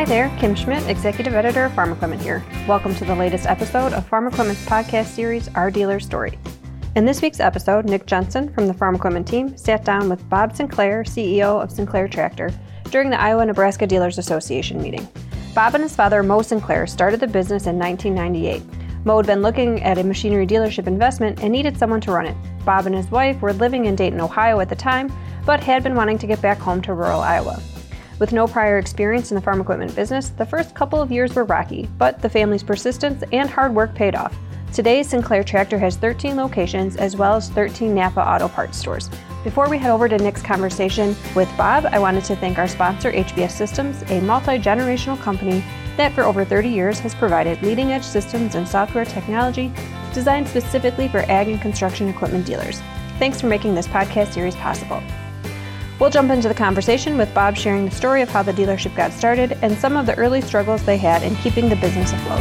Hi there, Kim Schmidt, Executive Editor of Farm Equipment here. Welcome to the latest episode of Farm Equipment's podcast series, Our Dealer Story. In this week's episode, Nick Jensen from the Farm Equipment team sat down with Bob Sinclair, CEO of Sinclair Tractor, during the Iowa Nebraska Dealers Association meeting. Bob and his father, Mo Sinclair, started the business in 1998. Mo had been looking at a machinery dealership investment and needed someone to run it. Bob and his wife were living in Dayton, Ohio at the time, but had been wanting to get back home to rural Iowa. With no prior experience in the farm equipment business, the first couple of years were rocky, but the family's persistence and hard work paid off. Today, Sinclair Tractor has 13 locations as well as 13 Napa Auto Parts stores. Before we head over to Nick's conversation with Bob, I wanted to thank our sponsor, HBS Systems, a multi generational company that for over 30 years has provided leading edge systems and software technology designed specifically for ag and construction equipment dealers. Thanks for making this podcast series possible. We'll jump into the conversation with Bob sharing the story of how the dealership got started and some of the early struggles they had in keeping the business afloat.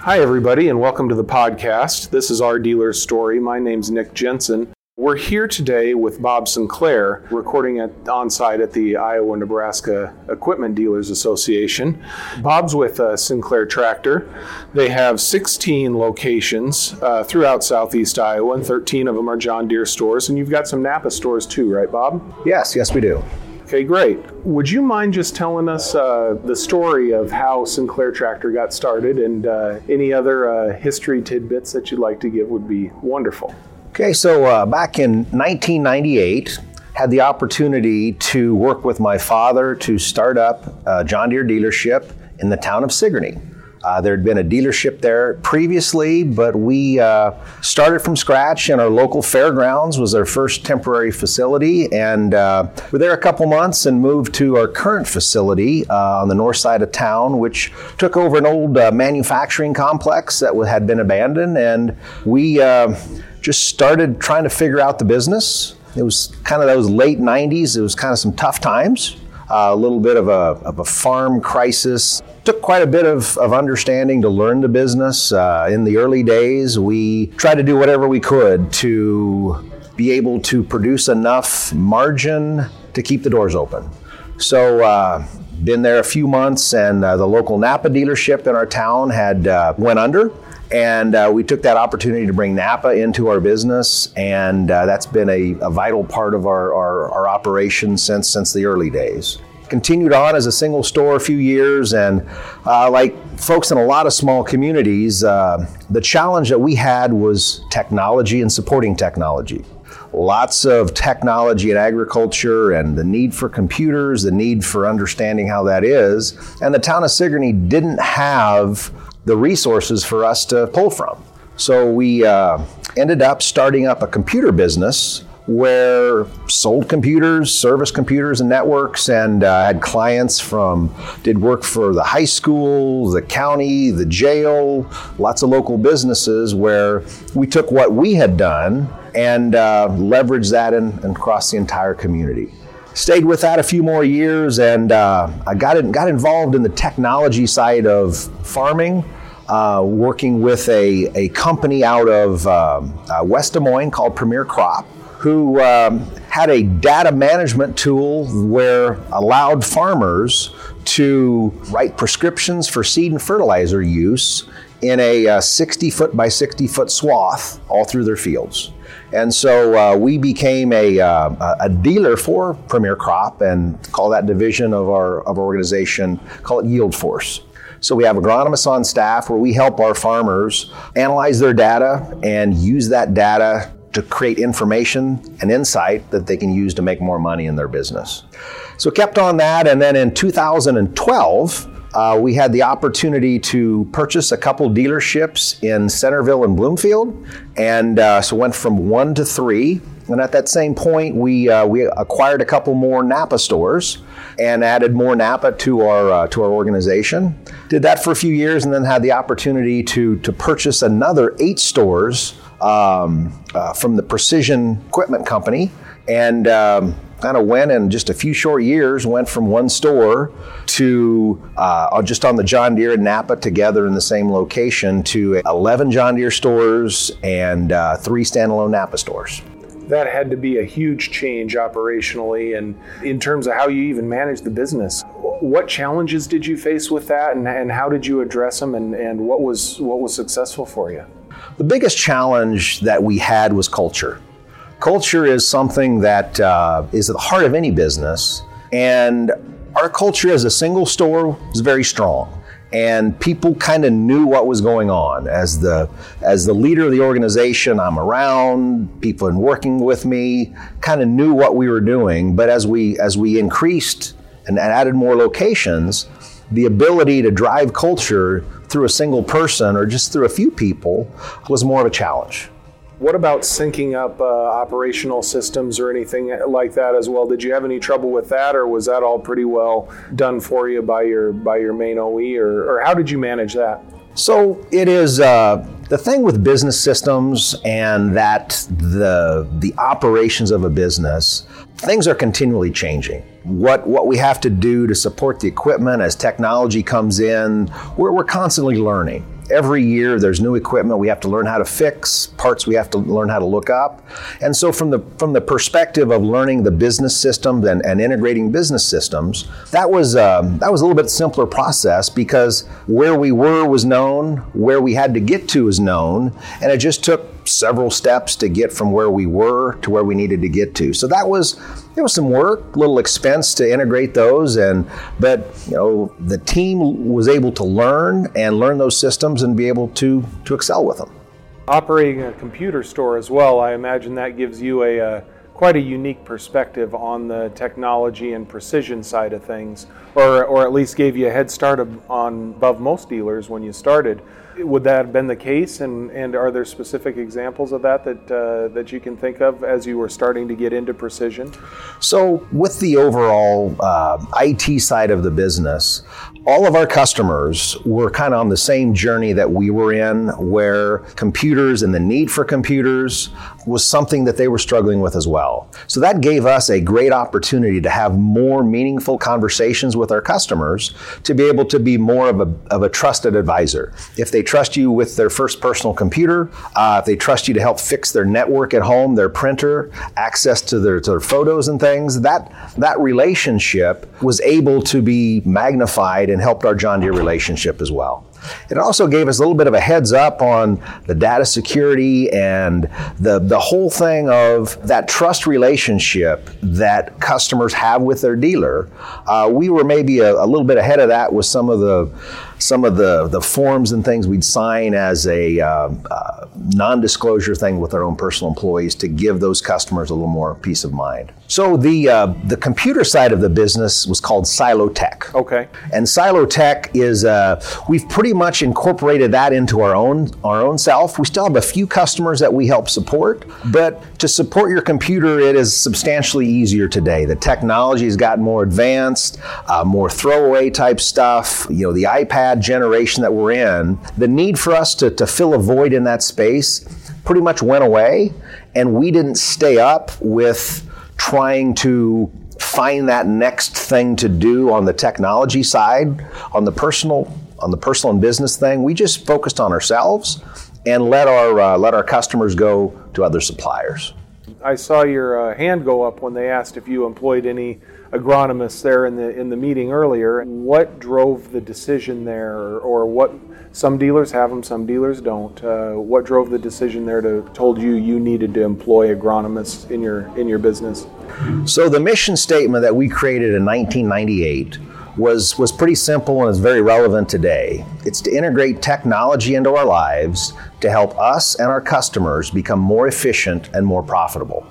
Hi, everybody, and welcome to the podcast. This is Our Dealer's Story. My name's Nick Jensen. We're here today with Bob Sinclair, recording at on site at the Iowa Nebraska Equipment Dealers Association. Bob's with uh, Sinclair Tractor. They have 16 locations uh, throughout southeast Iowa, and 13 of them are John Deere stores. And you've got some Napa stores too, right, Bob? Yes, yes, we do. Okay, great. Would you mind just telling us uh, the story of how Sinclair Tractor got started and uh, any other uh, history tidbits that you'd like to give would be wonderful. Okay, so uh, back in 1998, had the opportunity to work with my father to start up a John Deere dealership in the town of Sigourney. Uh, there had been a dealership there previously, but we uh, started from scratch, and our local fairgrounds was our first temporary facility. And uh, we're there a couple months and moved to our current facility uh, on the north side of town, which took over an old uh, manufacturing complex that had been abandoned. And we uh, just started trying to figure out the business. It was kind of those late 90s, it was kind of some tough times. Uh, a little bit of a, of a farm crisis. Took quite a bit of, of understanding to learn the business. Uh, in the early days, we tried to do whatever we could to be able to produce enough margin to keep the doors open. So, uh, been there a few months, and uh, the local Napa dealership in our town had uh, went under. And uh, we took that opportunity to bring Napa into our business, and uh, that's been a, a, vital part of our, our, our operation since, since the early days. Continued on as a single store a few years and uh, like folks in a lot of small communities uh, the challenge that we had was technology and supporting technology. Lots of technology in agriculture and the need for computers the need for understanding how that is and the town of sigourney didn't have the resources for us to pull from. So we uh, ended up starting up a computer business where sold computers, service computers and networks, and uh, had clients from, did work for the high school, the county, the jail, lots of local businesses where we took what we had done and uh, leveraged that in across the entire community stayed with that a few more years, and uh, I got in, got involved in the technology side of farming. Uh, working with a, a company out of um, uh, West Des Moines called Premier Crop, who um, had a data management tool where allowed farmers to write prescriptions for seed and fertilizer use in a uh, 60 foot by 60 foot swath all through their fields. And so uh, we became a, uh, a dealer for Premier Crop and call that division of our, of our organization, call it Yield Force. So we have agronomists on staff where we help our farmers analyze their data and use that data to create information and insight that they can use to make more money in their business. So kept on that, and then in 2012, uh, we had the opportunity to purchase a couple dealerships in Centerville and Bloomfield, and uh, so went from one to three. And at that same point, we uh, we acquired a couple more Napa stores and added more Napa to our uh, to our organization. Did that for a few years, and then had the opportunity to to purchase another eight stores um, uh, from the Precision Equipment Company, and um, kind of went in just a few short years, went from one store to uh, just on the John Deere and Napa together in the same location to 11 John Deere stores and uh, three standalone Napa stores. that had to be a huge change operationally and in terms of how you even manage the business. What challenges did you face with that and, and how did you address them and, and what was what was successful for you? The biggest challenge that we had was culture. Culture is something that uh, is at the heart of any business, and our culture as a single store is very strong. And people kind of knew what was going on. As the as the leader of the organization i'm around people in working with me kind of knew what we were doing. But as we as we increased and added more locations the ability to drive culture through a single person or just through a few people was more of a challenge what about syncing up uh, operational systems or anything like that as well? Did you have any trouble with that, or was that all pretty well done for you by your by your main OE, or, or how did you manage that? So it is uh, the thing with business systems and that the the operations of a business. Things are continually changing. What what we have to do to support the equipment as technology comes in, we're, we're constantly learning every year there's new equipment we have to learn how to fix parts we have to learn how to look up. And so from the from the perspective of learning the business systems and, and integrating business systems that was um, that was a little bit simpler process because where we were was known where we had to get to is known and it just took several steps to get from where we were to where we needed to get to. So that was there was some work, little expense to integrate those, and but you know the team was able to learn and learn those systems and be able to to excel with them. Operating a computer store as well, I imagine that gives you a, a quite a unique perspective on the technology and precision side of things, or or at least gave you a head start on above most dealers when you started. Would that have been the case, and, and are there specific examples of that that uh, that you can think of as you were starting to get into precision? So, with the overall uh, IT side of the business, all of our customers were kind of on the same journey that we were in, where computers and the need for computers was something that they were struggling with as well. So that gave us a great opportunity to have more meaningful conversations with our customers to be able to be more of a, of a trusted advisor. If they trust you with their first personal computer, uh, if they trust you to help fix their network at home, their printer, access to their, to their photos and things, that, that relationship was able to be magnified and helped our John Deere relationship as well. It also gave us a little bit of a heads up on the data security and the, the whole thing of that trust relationship that customers have with their dealer. Uh, we were maybe a, a little bit ahead of that with some of the some of the, the forms and things we'd sign as a uh, uh, non disclosure thing with our own personal employees to give those customers a little more peace of mind. So the, uh, the computer side of the business was called Silo Tech. Okay. And Silo Tech is, uh, we've pretty much incorporated that into our own, our own self. We still have a few customers that we help support, but to support your computer, it is substantially easier today. The technology has gotten more advanced, uh, more throwaway type stuff. You know, the iPad generation that we're in, the need for us to, to fill a void in that space pretty much went away, and we didn't stay up with trying to find that next thing to do on the technology side, on the personal, on the personal and business thing. We just focused on ourselves and let our uh, let our customers go to other suppliers. I saw your uh, hand go up when they asked if you employed any agronomists there in the in the meeting earlier. What drove the decision there, or, what? Some dealers have them, some dealers don't. Uh, what drove the decision there to told you you needed to employ agronomists in your in your business? So the mission statement that we created in 1998 was was pretty simple and is very relevant today. It's to integrate technology into our lives to help us and our customers become more efficient and more profitable.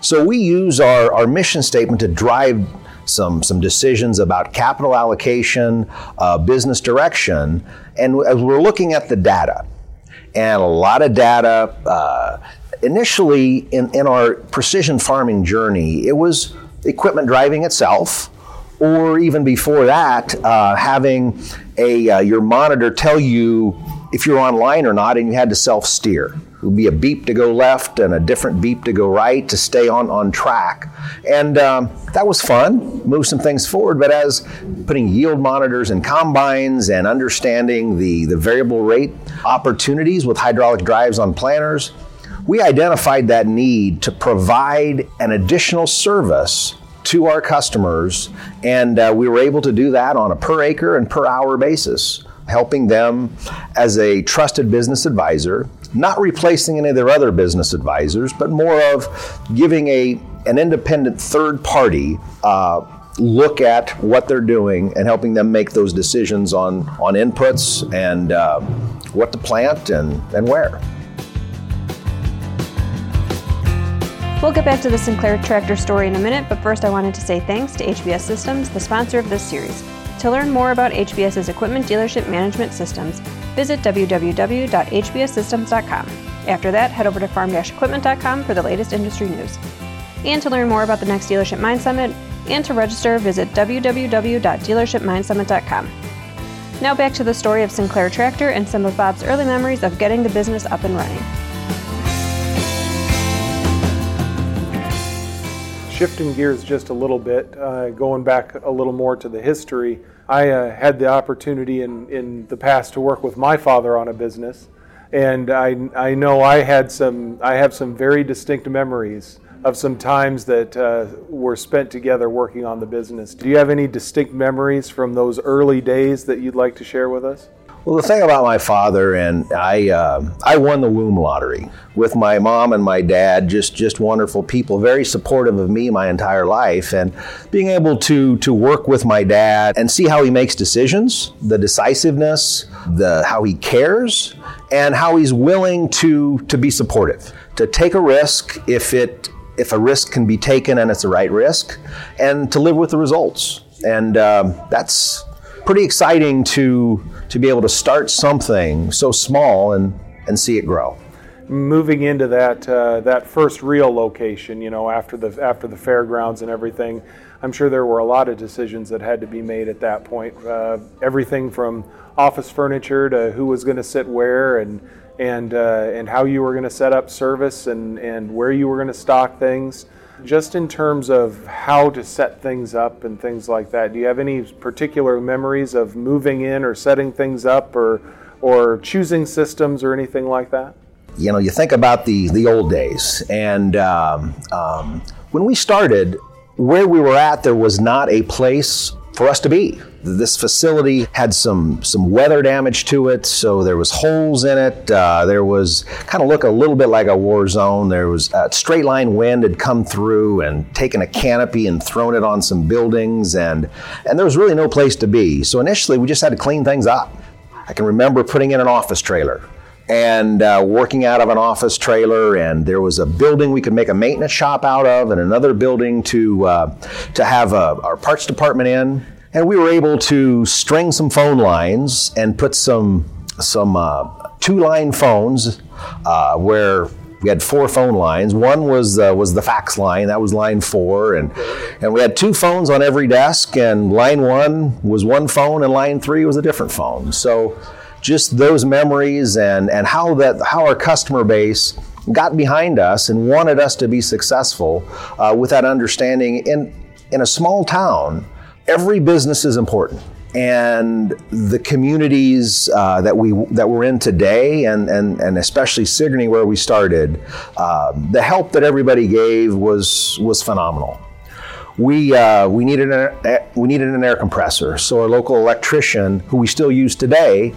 So we use our, our mission statement to drive some, some decisions about capital allocation, uh, business direction, and as we're looking at the data, and a lot of data, uh, initially in, in our precision farming journey, it was equipment driving itself, or even before that, uh, having a uh, your monitor tell you if you're online or not, and you had to self steer. It would be a beep to go left and a different beep to go right to stay on, on track. And um, that was fun, move some things forward. But as putting yield monitors in combines and understanding the, the variable rate opportunities with hydraulic drives on planters, we identified that need to provide an additional service to our customers, and uh, we were able to do that on a per acre and per hour basis, helping them as a trusted business advisor, not replacing any of their other business advisors, but more of giving a an independent third party. Uh, look at what they're doing and helping them make those decisions on, on inputs and uh, what to plant and, and where. We'll get back to the Sinclair tractor story in a minute, but first I wanted to say thanks to HBS Systems, the sponsor of this series. To learn more about HBS's equipment dealership management systems, visit www.hbssystems.com. After that, head over to farm-equipment.com for the latest industry news. And to learn more about the next Dealership Mind Summit and to register, visit www.dealershipmindsummit.com. Now back to the story of Sinclair Tractor and some of Bob's early memories of getting the business up and running. Shifting gears just a little bit, uh, going back a little more to the history, I uh, had the opportunity in, in the past to work with my father on a business, and I, I know I had some I have some very distinct memories of some times that uh, were spent together working on the business. Do you have any distinct memories from those early days that you'd like to share with us? Well, the thing about my father and I, uh, I won the womb lottery with my mom and my dad. Just, just wonderful people, very supportive of me my entire life, and being able to to work with my dad and see how he makes decisions, the decisiveness, the how he cares, and how he's willing to to be supportive, to take a risk if it if a risk can be taken and it's the right risk, and to live with the results. And um, that's pretty exciting to to be able to start something so small and and see it grow. Moving into that uh, that first real location, you know, after the after the fairgrounds and everything, I'm sure there were a lot of decisions that had to be made at that point. Uh, everything from office furniture to who was going to sit where and and uh, and how you were going to set up service and and where you were going to stock things just in terms of how to set things up and things like that, do you have any particular memories of moving in or setting things up or, or choosing systems or anything like that? You know, you think about the, the old days, and um, um, when we started, where we were at, there was not a place for us to be. This facility had some some weather damage to it, so there was holes in it. Uh, there was kind of look a little bit like a war zone. There was a straight line wind had come through and taken a canopy and thrown it on some buildings, and and there was really no place to be. So initially, we just had to clean things up. I can remember putting in an office trailer and uh, working out of an office trailer. And there was a building we could make a maintenance shop out of, and another building to uh, to have uh, our parts department in. And we were able to string some phone lines and put some some uh, two line phones uh, where we had four phone lines. One was was the fax line, that was line four, and and we had two phones on every desk. And line one was one phone, and line three was a different phone. So just those memories and, and how that how our customer base got behind us and wanted us to be successful uh, with that understanding in in a small town every business is important and the communities uh, that we that we're in today, and and, and especially Sigourney, where we started, uh, the help that everybody gave was was phenomenal. We uh, we needed an we needed an air compressor, so our local electrician, who we still use today,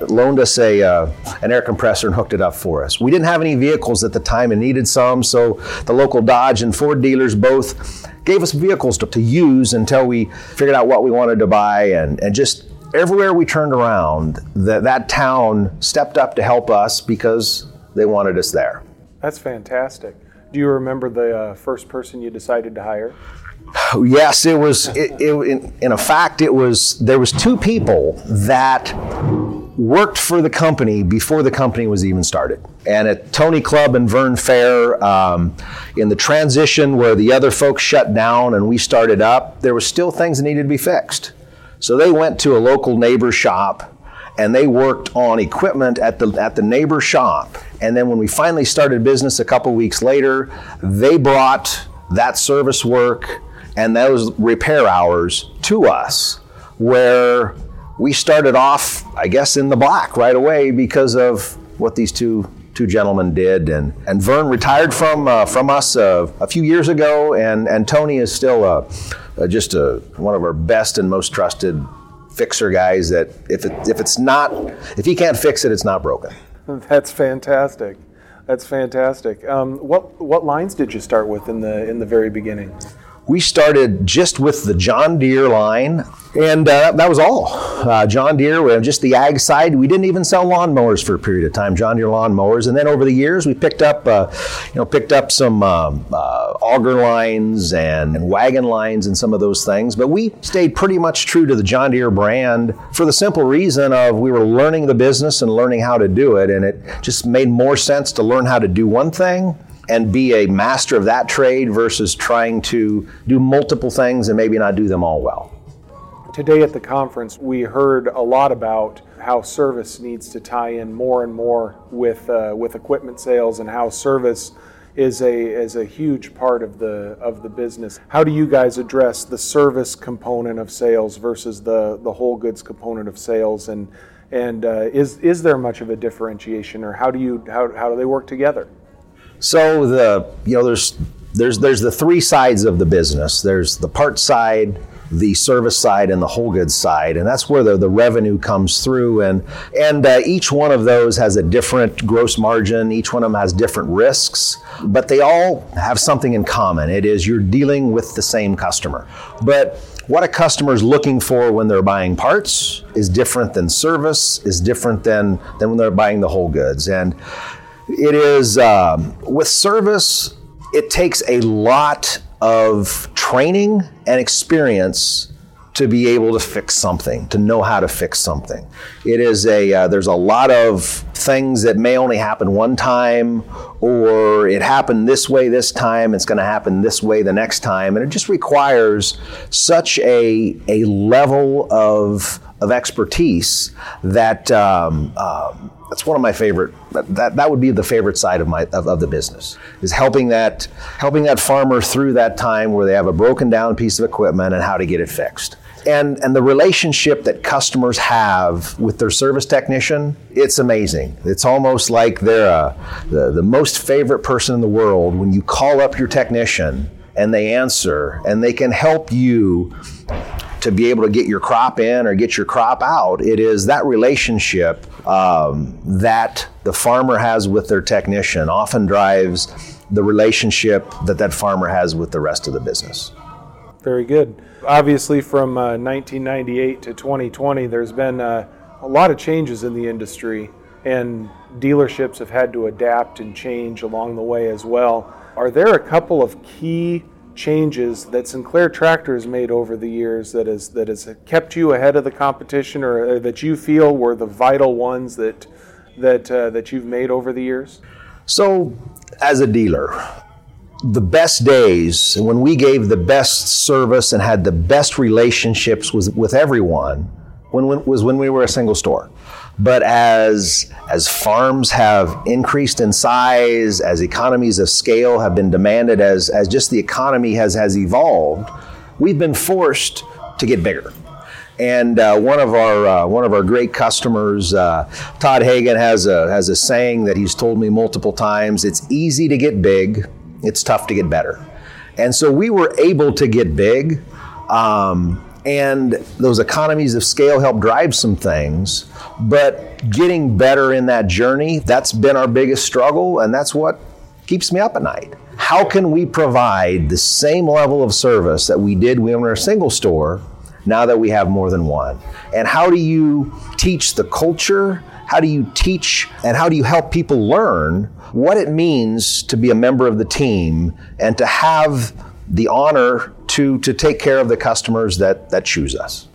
loaned us a uh, an air compressor and hooked it up for us. We didn't have any vehicles at the time and needed some, so the local Dodge and Ford dealers both gave us vehicles to, to use until we figured out what we wanted to buy and, and just everywhere we turned around, that, that town stepped up to help us because they wanted us there. That's fantastic. Do you remember the uh, first person you decided to hire? Yes, it was. It, it, in, in a fact, it was. There was two people that worked for the company before the company was even started. And at Tony Club and Vern Fair, um, in the transition where the other folks shut down and we started up, there were still things that needed to be fixed. So they went to a local neighbor shop and they worked on equipment at the at the neighbor shop. And then when we finally started business a couple weeks later, they brought that service work and those repair hours to us where we started off, I guess, in the black right away because of what these two two gentlemen did, and and Vern retired from uh, from us uh, a few years ago, and and Tony is still uh, uh, just a, one of our best and most trusted fixer guys. That if it, if it's not if he can't fix it, it's not broken. That's fantastic. That's fantastic. Um, what what lines did you start with in the in the very beginning? We started just with the John Deere line, and uh, that was all. Uh, John Deere, just the ag side. We didn't even sell lawnmowers for a period of time. John Deere lawnmowers, and then over the years, we picked up, uh, you know, picked up some um, uh, auger lines and, and wagon lines and some of those things. But we stayed pretty much true to the John Deere brand for the simple reason of we were learning the business and learning how to do it, and it just made more sense to learn how to do one thing and be a master of that trade versus trying to do multiple things and maybe not do them all well. Today at the conference, we heard a lot about how service needs to tie in more and more with uh, with equipment sales and how service is a is a huge part of the of the business. How do you guys address the service component of sales versus the the whole goods component of sales and and uh, is is there much of a differentiation or how do you how, how do they work together? So the you know there's there's there's the three sides of the business. There's the part side, the service side, and the whole goods side, and that's where the, the revenue comes through. And and uh, each one of those has a different gross margin. Each one of them has different risks, but they all have something in common. It is you're dealing with the same customer, but what a customer is looking for when they're buying parts is different than service, is different than, than when they're buying the whole goods. And it is um, with service, it takes a lot of training and experience to be able to fix something, to know how to fix something. It is a uh, there's a lot of things that may only happen one time, or it happened this way this time. It's going to happen this way the next time, and it just requires such a a level of of expertise that um, um, that's one of my favorite that, that would be the favorite side of my of, of, the business is helping that helping that farmer through that time where they have a broken down piece of equipment and how to get it fixed. And and the relationship that customers have with their service technician it's amazing. It's almost like they're a, the, the most favorite person in the world when you call up your technician and they answer and they can help you to be able to get your crop in or get your crop out. It is that relationship um, that the farmer has with their technician often drives the relationship that that farmer has with the rest of the business. Very good. Obviously, from uh, 1998 to 2020, there's been uh, a lot of changes in the industry, and dealerships have had to adapt and change along the way as well. Are there a couple of key changes that Sinclair Tractor has made over the years that has that has kept you ahead of the competition, or, that you feel were the vital ones that that uh, that you've made over the years? So, as a dealer, the best days when we gave the best service and had the best relationships with, with everyone when, when, was when we were a single store. But as, as farms have increased in size, as economies of scale have been demanded, as, as just the economy has, has evolved, we've been forced to get bigger. And uh, one of our uh, one of our great customers, uh, Todd Hagen, has a has a saying that he's told me multiple times. It's easy to get big, it's tough to get better. And so we were able to get big. Um, and those economies of scale help drive some things. But getting better in that journey, that's been our biggest struggle, and that's what keeps me up at night. How can we provide the same level of service that we did when we were a single store now that we have more than one? And how do you teach the culture? How do you teach and how do you help people learn what it means to be a member of the team and to have the honor to, to take care of the customers that, that choose us.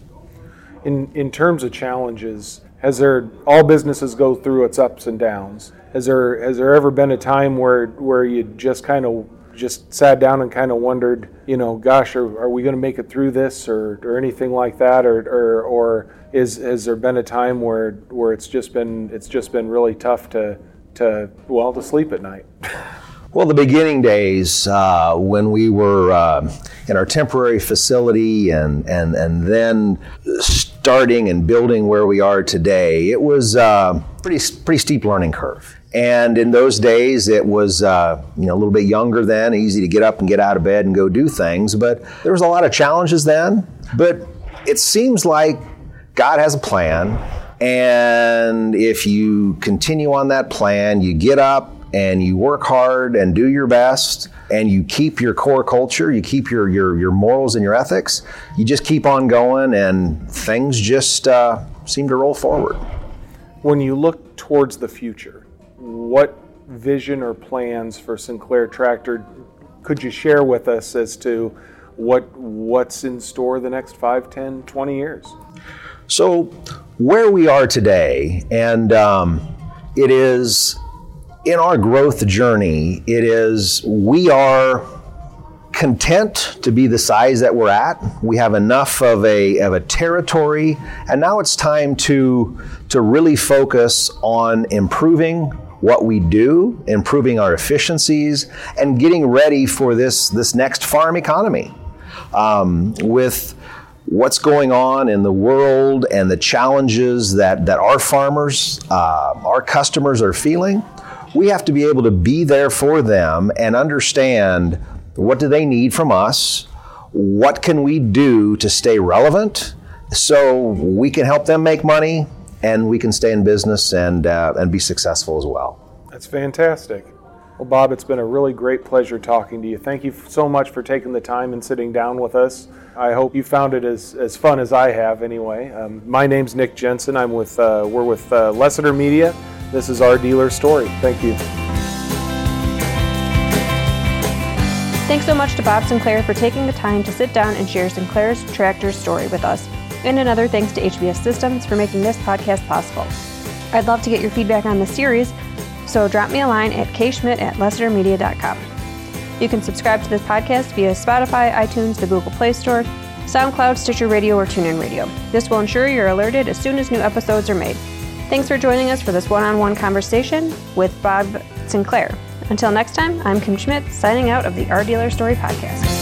In, in terms of challenges, has there all businesses go through its ups and downs? Has there has there ever been a time where where you just kind of just sat down and kind of wondered, you know, gosh, are, are we going to make it through this or, or anything like that, or, or, or is has there been a time where where it's just been it's just been really tough to to well to sleep at night? Well, the beginning days uh, when we were uh, in our temporary facility and, and, and then starting and building where we are today, it was, uh, pretty pretty steep learning curve. And in those days, it was uh, you know a little bit younger then, easy to get up and get out of bed and go do things. But there was a lot of challenges then. But it seems like God has a plan, and if you continue on that plan, you get up and you work hard and do your best and you keep your core culture, you keep your, your, your morals and your ethics, you just keep on going and things just uh, seem to roll forward. When you look towards the future, what vision or plans for Sinclair Tractor could you share with us as to what what's in store the next 5, 10, 20 years? So, where we are today, and um, it is in our growth journey, it is we are content to be the size that we're at. We have enough of a, of a territory, and now it's time to, to really focus on improving what we do, improving our efficiencies, and getting ready for this, this next farm economy. Um, with what's going on in the world and the challenges that, that our farmers, uh, our customers are feeling, we have to be able to be there for them and understand what do they need from us, what can we do to stay relevant so we can help them make money and we can stay in business and, uh, and be successful as well. That's fantastic. Well, Bob, it's been a really great pleasure talking to you. Thank you so much for taking the time and sitting down with us. I hope you found it as, as fun as I have anyway. Um, my name's Nick Jensen. I'm with, uh, we're with uh, Lessiter Media. This is our dealer story. Thank you. Thanks so much to Bob Sinclair for taking the time to sit down and share Sinclair's tractor story with us. And another thanks to HBS Systems for making this podcast possible. I'd love to get your feedback on the series, so drop me a line at kschmidt at lessitermedia.com. You can subscribe to this podcast via Spotify, iTunes, the Google Play Store, SoundCloud, Stitcher Radio, or TuneIn Radio. This will ensure you're alerted as soon as new episodes are made. Thanks for joining us for this one on one conversation with Bob Sinclair. Until next time, I'm Kim Schmidt, signing out of the Our Dealer Story podcast.